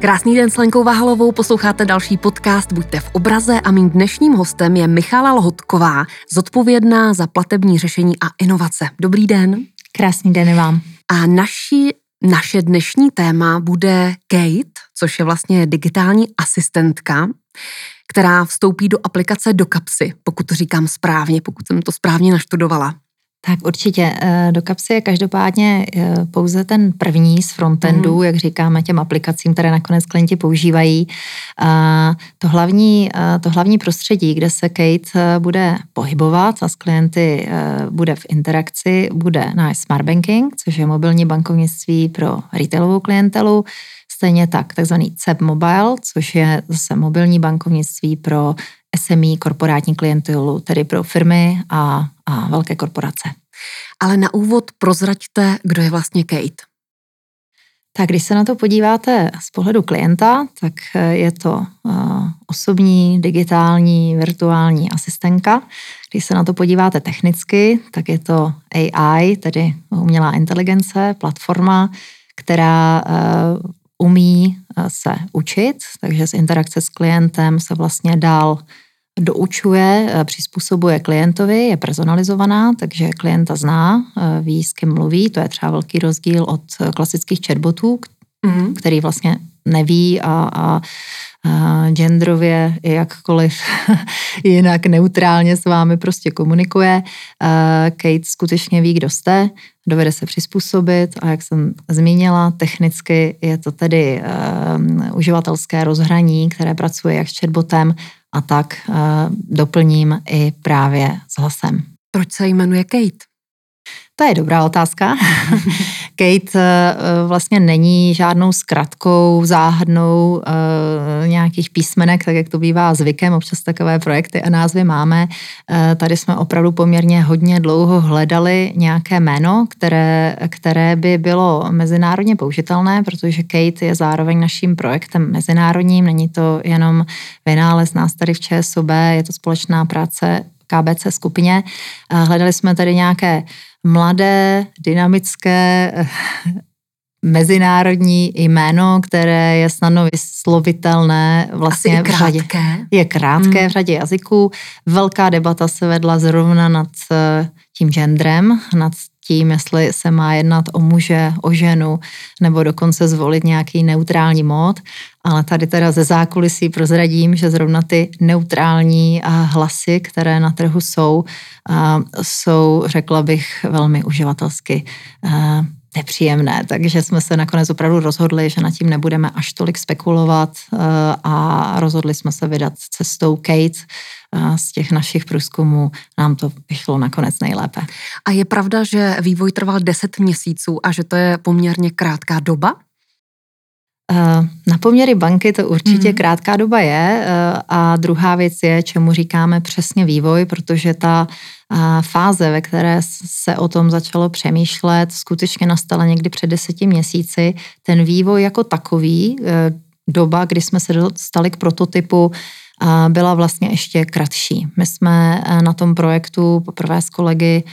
Krásný den s Lenkou Váhalovou, posloucháte další podcast Buďte v obraze a mým dnešním hostem je Michala Lohotková, zodpovědná za platební řešení a inovace. Dobrý den. Krásný den vám. A naši, naše dnešní téma bude Kate, což je vlastně digitální asistentka, která vstoupí do aplikace do kapsy, pokud to říkám správně, pokud jsem to správně naštudovala. Tak určitě. Eh, do kapsy je každopádně eh, pouze ten první z frontendu, mm. jak říkáme, těm aplikacím, které nakonec klienti používají. To hlavní, eh, to hlavní prostředí, kde se Kate bude pohybovat a s klienty bude v interakci, bude náš Smart Banking, což je mobilní bankovnictví pro retailovou klientelu. Stejně tak takzvaný CEP Mobile, což je zase mobilní bankovnictví pro SME korporátní klientelu, tedy pro firmy a, a velké korporace. Ale na úvod prozraďte, kdo je vlastně Kate. Tak když se na to podíváte z pohledu klienta, tak eh, je to uh, osobní, digitální, virtuální asistentka. Když se na to podíváte technicky, tak je to AI, tedy umělá inteligence, platforma, která uh, umí se učit, takže z interakce s klientem se vlastně dál doučuje, přizpůsobuje klientovi, je personalizovaná, takže klienta zná, ví, s kým mluví. To je třeba velký rozdíl od klasických chatbotů, mm-hmm. který vlastně neví a, a genderově jakkoliv jinak neutrálně s vámi prostě komunikuje. Kate skutečně ví, kdo jste, dovede se přizpůsobit a jak jsem zmínila, technicky je to tedy um, uživatelské rozhraní, které pracuje jak s chatbotem a tak uh, doplním i právě s hlasem. Proč se jmenuje Kate? To je dobrá otázka. Kate eh, vlastně není žádnou zkratkou, záhadnou eh, nějakých písmenek, tak jak to bývá zvykem, občas takové projekty a názvy máme. Eh, tady jsme opravdu poměrně hodně dlouho hledali nějaké jméno, které, které by bylo mezinárodně použitelné, protože Kate je zároveň naším projektem mezinárodním, není to jenom vynález nás tady v ČSOB, je to společná práce KBC skupině. Hledali jsme tady nějaké mladé, dynamické, mezinárodní jméno, které je snadno vyslovitelné vlastně Asi v řadě. krátké. Je krátké hmm. v řadě jazyků. Velká debata se vedla zrovna nad eh, tím genderem, nad tím, jestli se má jednat o muže, o ženu, nebo dokonce zvolit nějaký neutrální mód. Ale tady teda ze zákulisí prozradím, že zrovna ty neutrální hlasy, které na trhu jsou, jsou, řekla bych, velmi uživatelsky nepříjemné, takže jsme se nakonec opravdu rozhodli, že nad tím nebudeme až tolik spekulovat a rozhodli jsme se vydat cestou Kate, z těch našich průzkumů nám to vyšlo nakonec nejlépe. A je pravda, že vývoj trval 10 měsíců a že to je poměrně krátká doba? Eh, na poměry banky to určitě mm. krátká doba je eh, a druhá věc je, čemu říkáme přesně vývoj, protože ta eh, fáze, ve které se o tom začalo přemýšlet, skutečně nastala někdy před deseti měsíci. Ten vývoj jako takový, doba, kdy jsme se dostali k prototypu, byla vlastně ještě kratší. My jsme na tom projektu poprvé s kolegy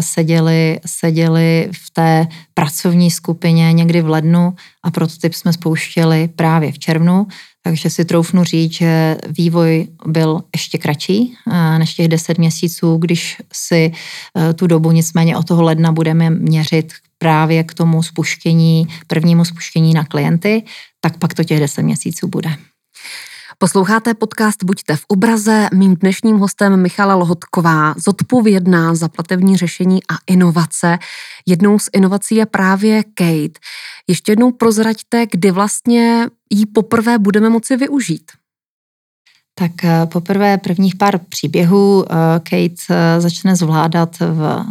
seděli, seděli v té pracovní skupině někdy v lednu a prototyp jsme spouštěli právě v červnu, takže si troufnu říct, že vývoj byl ještě kratší než těch 10 měsíců, když si e, tu dobu nicméně od toho ledna budeme měřit právě k tomu spuštění, prvnímu spuštění na klienty, tak pak to těch 10 měsíců bude. Posloucháte podcast Buďte v obraze. Mým dnešním hostem Michala Lohotková, zodpovědná za platební řešení a inovace. Jednou z inovací je právě Kate. Ještě jednou prozraďte, kdy vlastně ji poprvé budeme moci využít. Tak eh, poprvé prvních pár příběhů eh, Kate eh, začne zvládat v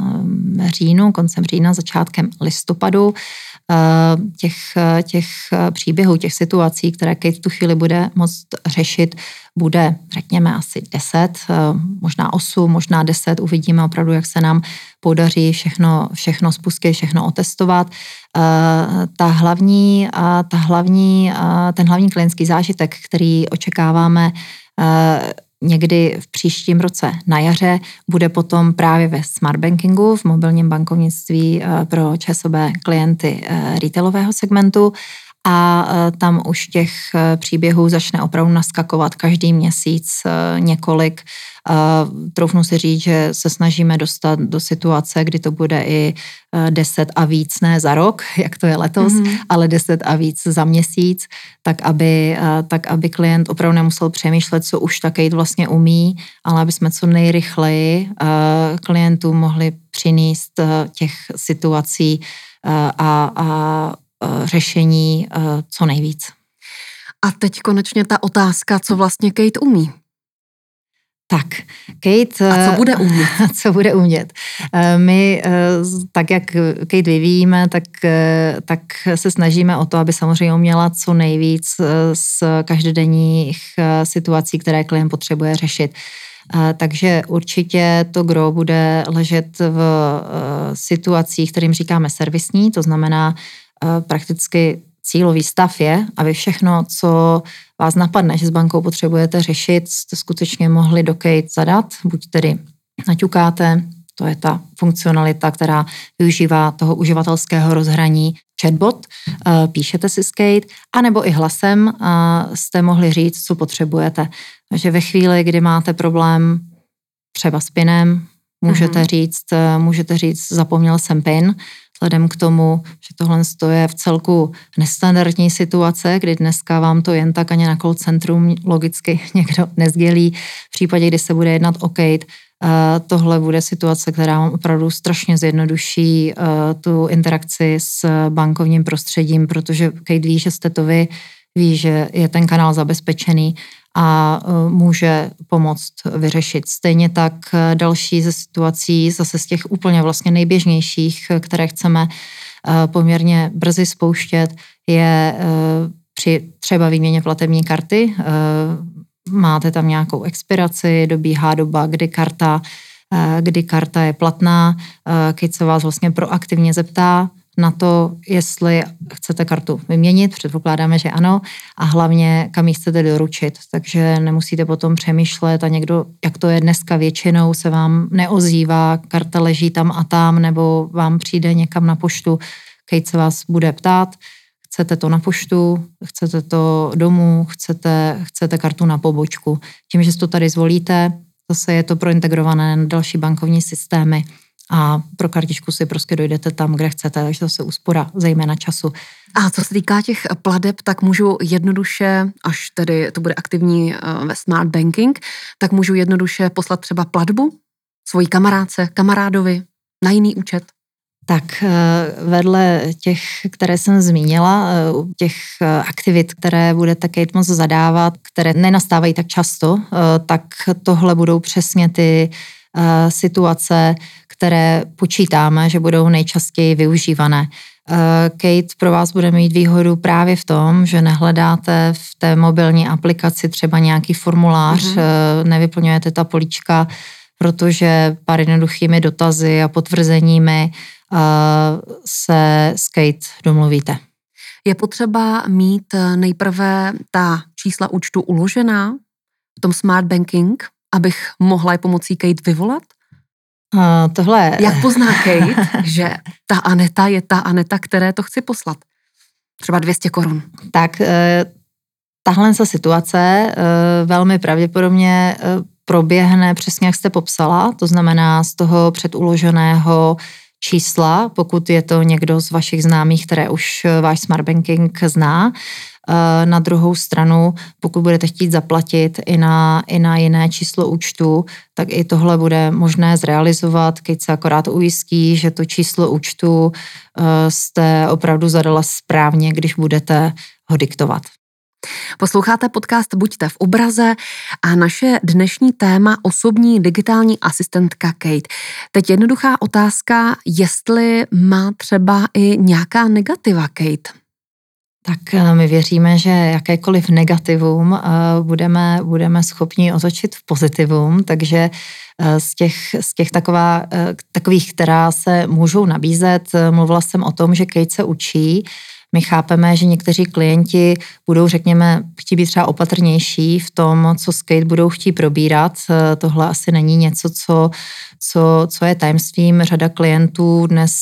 říjnu, koncem října, začátkem listopadu. Těch, těch příběhů, těch situací, které Kate v tu chvíli bude moct řešit, bude, řekněme, asi 10, možná 8, možná 10. Uvidíme opravdu, jak se nám podaří všechno, všechno spustit, všechno otestovat. Ta hlavní, ta hlavní, ten hlavní klientský zážitek, který očekáváme, někdy v příštím roce na jaře bude potom právě ve smart bankingu, v mobilním bankovnictví pro ČSOB klienty retailového segmentu a tam už těch příběhů začne opravdu naskakovat každý měsíc několik. Troufnu si říct, že se snažíme dostat do situace, kdy to bude i 10 a víc, ne za rok, jak to je letos, mm-hmm. ale 10 a víc za měsíc, tak aby, tak aby klient opravdu nemusel přemýšlet, co už taky vlastně umí, ale aby jsme co nejrychleji klientům mohli přinést těch situací a, a řešení co nejvíc. A teď konečně ta otázka, co vlastně Kate umí. Tak, Kate... A co bude umět? Co bude umět? My, tak jak Kate vyvíjíme, tak, tak se snažíme o to, aby samozřejmě uměla co nejvíc z každodenních situací, které klient potřebuje řešit. Takže určitě to gro bude ležet v situacích, kterým říkáme servisní, to znamená prakticky cílový stav je, aby všechno, co vás napadne, že s bankou potřebujete řešit, jste skutečně mohli do Kate zadat, buď tedy naťukáte, to je ta funkcionalita, která využívá toho uživatelského rozhraní chatbot, eh, píšete si Skate, anebo i hlasem jste mohli říct, co potřebujete. Takže ve chvíli, kdy máte problém třeba s pinem, můžete mm-hmm. říct, eh, můžete říct, zapomněl jsem pin, vzhledem k tomu, že tohle je v celku nestandardní situace, kdy dneska vám to jen tak ani na call centrum logicky někdo nezdělí. V případě, kdy se bude jednat o Kate, eh, tohle bude situace, která vám opravdu strašně zjednoduší eh, tu interakci s bankovním prostředím, protože Kate ví, že jste to vy, ví, že je ten kanál zabezpečený a e, může pomoct vyřešit. Stejně tak e, další ze situací, zase z těch úplně vlastně nejběžnějších, které chceme e, poměrně brzy spouštět, je při třeba výměně platební karty. Máte tam nějakou expiraci, dobíhá doba, kdy karta kdy karta je platná, když se vás vlastně proaktivně zeptá, na to, jestli chcete kartu vyměnit, předpokládáme, že ano, a hlavně kam ji chcete doručit. Takže nemusíte potom přemýšlet a někdo, jak to je dneska většinou, se vám neozývá, karta leží tam a tam, nebo vám přijde někam na poštu, Kate se vás bude ptát, chcete to na poštu, chcete to domů, chcete, chcete kartu na pobočku. Tím, že si to tady zvolíte, zase je to prointegrované na další bankovní systémy a pro kartičku si prostě dojdete tam, kde chcete, takže to se úspora zejména času. A co se týká těch pladeb, tak můžu jednoduše, až tedy to bude aktivní eh, ve smart banking, tak můžu jednoduše poslat třeba platbu svojí kamarádce, kamarádovi na jiný účet. Tak eh, vedle těch, které jsem zmínila, eh, těch aktivit, které budete Kate moc zadávat, které nenastávají tak často, tak tohle budou přesně ty situace, které počítáme, že budou nejčastěji využívané. Eh, Kate pro vás bude mít výhodu právě v tom, že nehledáte v té mobilní aplikaci třeba nějaký formulář, mm-hmm. nevyplňujete ta políčka, protože pár jednoduchými dotazy a potvrzeními eh, se s Kate domluvíte. Je potřeba mít nejprve ta čísla účtu uložená v tom smart banking, abych mohla je pomocí Kate vyvolat? Uh, tohle... Jak pozná Kate, že ta Aneta je ta Aneta, které to chci poslat? Třeba 200 korun. Tak eh, tahle situace eh, velmi pravděpodobně eh, proběhne přesně, jak jste popsala, to znamená z toho předuloženého čísla, pokud je to někdo z vašich známých, které už váš smart banking zná, na druhou stranu, pokud budete chtít zaplatit i na, i na jiné číslo účtu, tak i tohle bude možné zrealizovat, když se akorát ujistí, že to číslo účtu eh, jste opravdu zadala správně, když budete ho diktovat. Posloucháte podcast Buďte v obraze a naše dnešní téma osobní digitální asistentka Kate. Teď jednoduchá otázka, jestli má třeba i nějaká negativa Kate tak eh, my věříme, že jakékoliv negativum eh, budeme, budeme schopni otočit v pozitivum, takže eh, z těch, z těch taková, takových, která se můžou nabízet, mluvila jsem o tom, že Kate se učí, My chápeme, že někteří klienti budou, řekněme, chtít být třeba opatrnější v tom, co skate budou chtít probírat. Tohle asi není něco, co, co, co je tajemstvím. Řada klientů dnes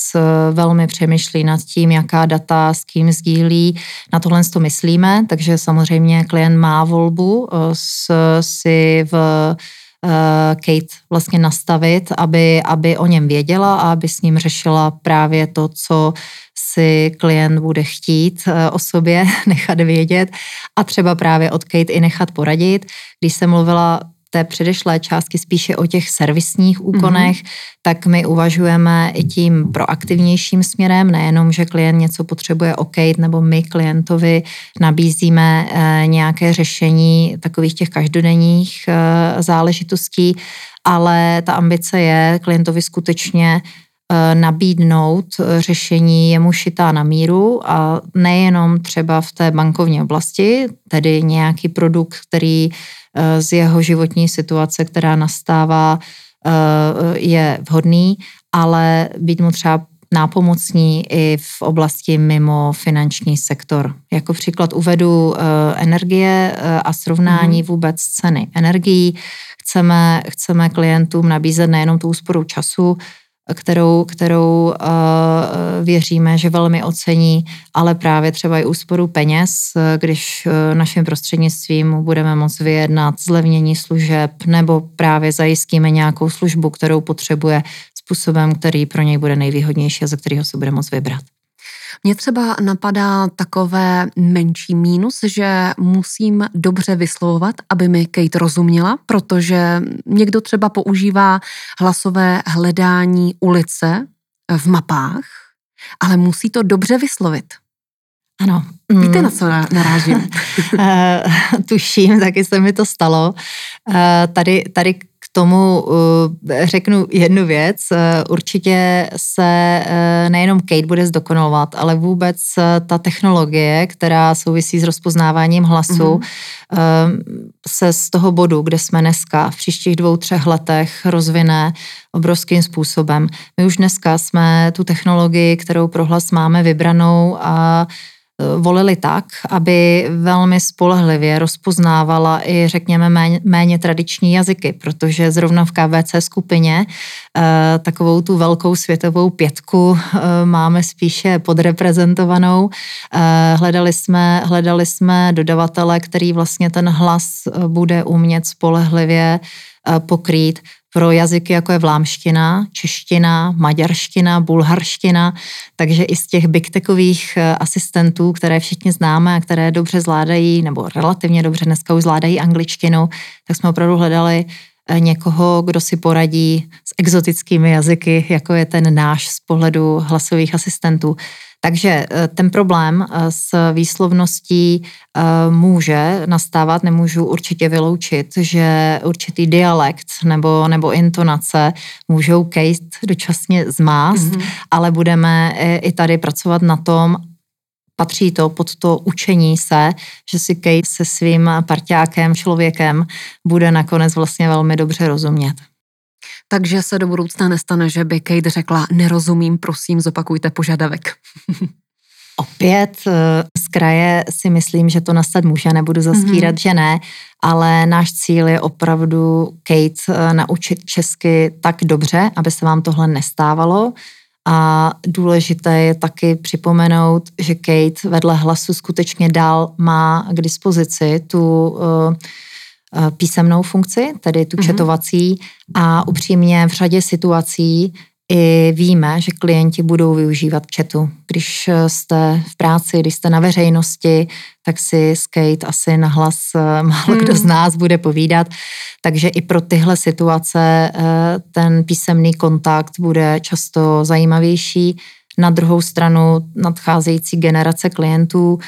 velmi přemýšlí nad tím, jaká data s kým sdílí. Na tohle to myslíme, takže samozřejmě klient má volbu s, si v Eh, Kate vlastně nastavit, aby, aby o něm věděla a aby s ním řešila právě to, co si klient bude chtít eh, o sobě nechat vědět a třeba právě od Kate i nechat poradit. Když jsem mluvila té předešlé částky spíše o těch servisních úkonech, mm-hmm. tak my uvažujeme i tím proaktivnějším směrem, nejenom, že klient něco potřebuje OK, nebo my klientovi nabízíme e, nějaké řešení takových těch každodenních e, záležitostí, ale ta ambice je klientovi skutečně eh, nabídnout řešení jemu šitá na míru a nejenom třeba v té bankovní oblasti, tedy nějaký produkt, který Eh, z jeho životní situace, která nastává, eh, je vhodný, ale být mu třeba nápomocní i v oblasti mimo finanční sektor. Jako příklad uvedu eh, energie a srovnání mm. vůbec ceny energií. Chceme, chceme klientům nabízet nejenom tu úsporu času, kterou, kterou uh, věříme, že velmi ocení, ale právě třeba i úsporu peněz, když uh, naším prostřednictvím budeme moct vyjednat zlevnění služeb nebo právě zajistíme nějakou službu, kterou potřebuje způsobem, který pro něj bude nejvýhodnější a ze kterého se bude moct vybrat. Mně třeba napadá takové menší mínus, že musím dobře vyslovovat, aby mi Kate rozuměla, protože někdo třeba používá hlasové hledání ulice v mapách, ale musí to dobře vyslovit. Ano. Víte, na co narážím? Eh, tuším, taky se mi to stalo. Eh, tady, tady tomu eh, řeknu jednu věc. Eh, určitě se eh, nejenom Kate bude zdokonalovat, ale vůbec ta technologie, která souvisí s rozpoznáváním hlasu, mm-hmm. se z toho bodu, kde jsme dneska, v příštích dvou, třech letech rozvine obrovským způsobem. My už dneska jsme tu technologii, kterou pro hlas máme vybranou a volili tak, aby velmi spolehlivě rozpoznávala i, řekněme, méně, méně tradiční jazyky, protože zrovna v KVC skupině eh, takovou tu velkou světovou pětku eh, máme spíše podreprezentovanou. Hledali jsme, hledali jsme dodavatele, který vlastně ten hlas bude umět spolehlivě pokrýt pro jazyky, jako je vlámština, čeština, maďarština, bulharština, takže i z těch big techových eh, asistentů, které všichni známe a které dobře zvládají, nebo relativně dobře dneska už zvládají angličtinu, tak jsme opravdu hledali eh, někoho, kdo si poradí s exotickými jazyky, jako je ten náš z pohledu hlasových asistentů. Takže eh, ten problém eh, s výslovností eh, může nastávat, nemůžu určitě vyloučit, že určitý dialekt nebo, nebo intonace můžou Kate dočasně zmást, mm-hmm. ale budeme i tady pracovat na tom, patří to pod to učení se, že si Kate se svým parťákem, člověkem bude nakonec vlastně velmi dobře rozumět. Takže se do budoucna nestane, že by Kate řekla, nerozumím, prosím, zopakujte požadavek. Opět eh, z kraje si myslím, že to nastat může, nebudu zastírat, mm-hmm. že ne, ale náš cíl je opravdu Kate eh, naučit česky tak dobře, aby se vám tohle nestávalo. A důležité je taky připomenout, že Kate vedle hlasu skutečně dál má k dispozici tu uh, písemnou funkci, tedy tu mm-hmm. četovací a upřímně v řadě situací i víme, že klienti budou využívat chatu. Když eh, jste v práci, když jste na veřejnosti, tak si skate asi nahlas eh, málo kdo z hmm. nás bude povídat. Takže i pro tyhle situace ten písemný kontakt bude často zajímavější. Na druhou stranu nadcházející generace klientů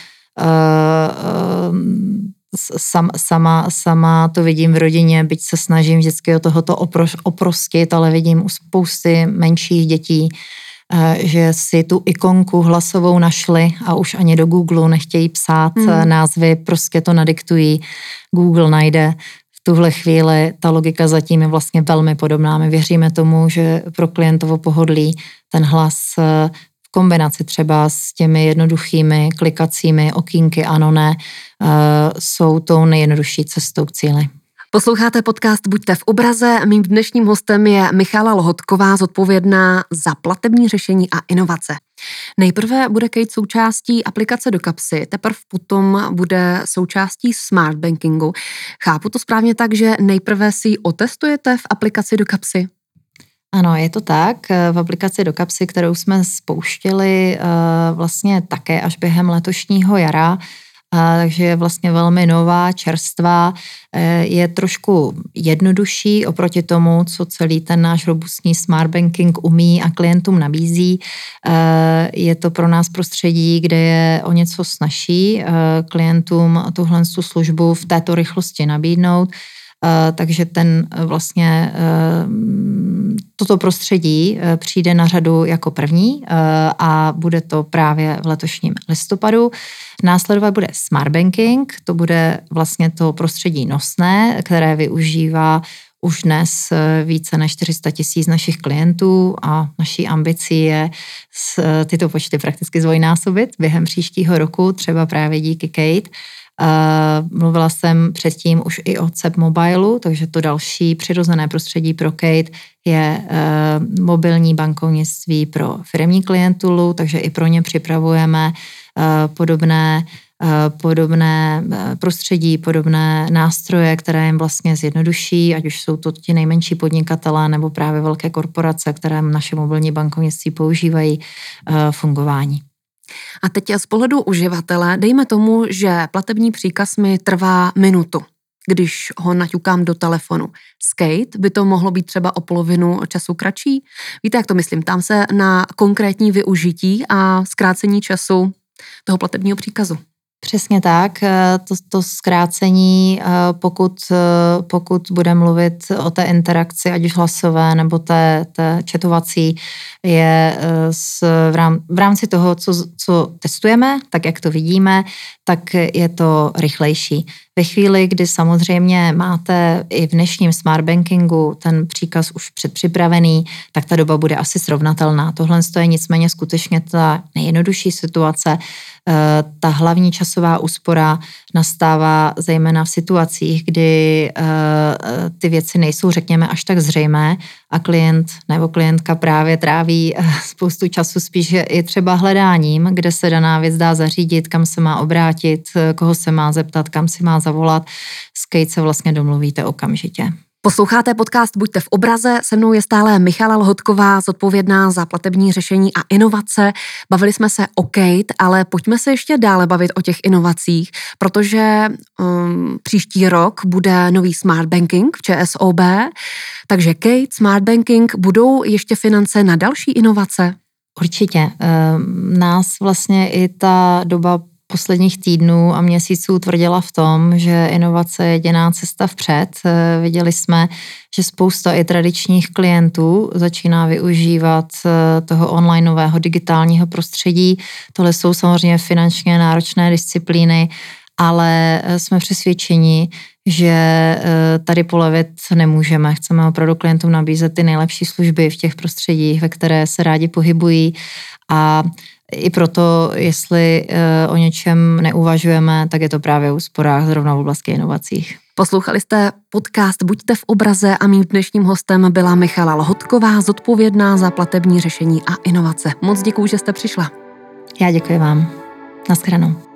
sam, sama, sama to vidím v rodině, byť se snažím vždycky o tohoto opro, oprostit, ale vidím u spousty menších dětí, eh, že si tu ikonku hlasovou našli a už ani do Google nechtějí psát hmm. názvy, prostě to nadiktují, Google najde. V tuhle chvíli ta logika zatím je vlastně velmi podobná. My věříme tomu, že pro klientovo pohodlí ten hlas eh, kombinaci třeba s těmi jednoduchými klikacími okýnky ano, ne, jsou tou nejjednodušší cestou k cíli. Posloucháte podcast Buďte v obraze. Mým dnešním hostem je Michala Lohotková, zodpovědná za platební řešení a inovace. Nejprve bude Kate součástí aplikace do kapsy, teprve potom bude součástí smart bankingu. Chápu to správně tak, že nejprve si ji otestujete v aplikaci do kapsy? Ano, je to tak. V aplikaci do kapsy, kterou jsme spouštěli eh, vlastně také až během letošního jara, a, takže je vlastně velmi nová, čerstvá, e, je trošku jednodušší oproti tomu, co celý ten náš robustní smart banking umí a klientům nabízí. Je to pro nás prostředí, kde je o něco snažší klientům tuhle službu v této rychlosti nabídnout. Takže ten vlastně toto prostředí přijde na řadu jako první a bude to právě v letošním listopadu. Následovat bude smart banking, to bude vlastně to prostředí nosné, které využívá už dnes eh, více než 400 tisíc našich klientů a naší ambicí je eh, tyto počty prakticky zvojnásobit během příštího roku, třeba právě díky Kate. Mluvila jsem předtím už i o CEP Mobileu, takže to další přirozené prostředí pro Kate je uh, mobilní bankovnictví pro firmní klientulu, takže i pro ně připravujeme Eh, podobné eh, podobné eh, prostředí, podobné nástroje, které jim vlastně zjednoduší, ať už jsou to ti nejmenší podnikatelé nebo právě velké korporace, které naše mobilní bankovnictví používají fungování. A teď z pohledu uživatele, dejme tomu, že platební příkaz mi trvá minutu, když ho naťukám do telefonu. Skate by to mohlo být třeba o polovinu času kratší. Víte, jak to myslím? Tam se na konkrétní využití a zkrácení času toho platebního příkazu. Přesně tak. Eh, to, to zkrácení, eh, pokud, eh, pokud bude mluvit o té interakci, ať už hlasové nebo té, té četovací, je s, v, rám, v rámci toho, co, co testujeme, tak jak to vidíme, tak je to rychlejší. Ve chvíli, kdy samozřejmě máte i v dnešním smart bankingu ten příkaz už předpřipravený, tak ta doba bude asi srovnatelná. Tohle je nicméně skutečně ta nejjednodušší situace, ta hlavní časová úspora nastává zejména v situacích, kdy eh, ty věci nejsou, řekněme, až tak zřejmé a klient nebo klientka právě tráví eh, spoustu času spíš i třeba hledáním, kde se daná věc dá zařídit, kam se má obrátit, koho se má zeptat, kam si má zavolat. S Kate se vlastně domluvíte okamžitě. Posloucháte podcast Buďte v obraze, se mnou je stále Michala Lhotková, zodpovědná za platební řešení a inovace. Bavili jsme se o Kate, ale pojďme se ještě dále bavit o těch inovacích, protože um, příští rok bude nový Smart Banking v ČSOB, takže Kate, Smart Banking, budou ještě finance na další inovace? Určitě. Um, nás vlastně i ta doba posledních týdnů a měsíců tvrdila v tom, že inovace je jediná cesta vpřed. Eh, viděli jsme, že spousta i tradičních klientů začíná využívat eh, toho onlineového digitálního prostředí. Tohle jsou samozřejmě finančně náročné disciplíny, ale eh, jsme přesvědčeni, že tady polevit nemůžeme. Chceme opravdu klientům nabízet ty nejlepší služby v těch prostředích, ve které se rádi pohybují a i proto, jestli eh, o něčem neuvažujeme, tak je to právě úsporách zrovna v oblasti inovacích. Poslouchali jste podcast Buďte v obraze a mým dnešním hostem byla Michala Lhotková, zodpovědná za platební řešení a inovace. Moc děkuji, že jste přišla. Já děkuji vám. Naschledanou.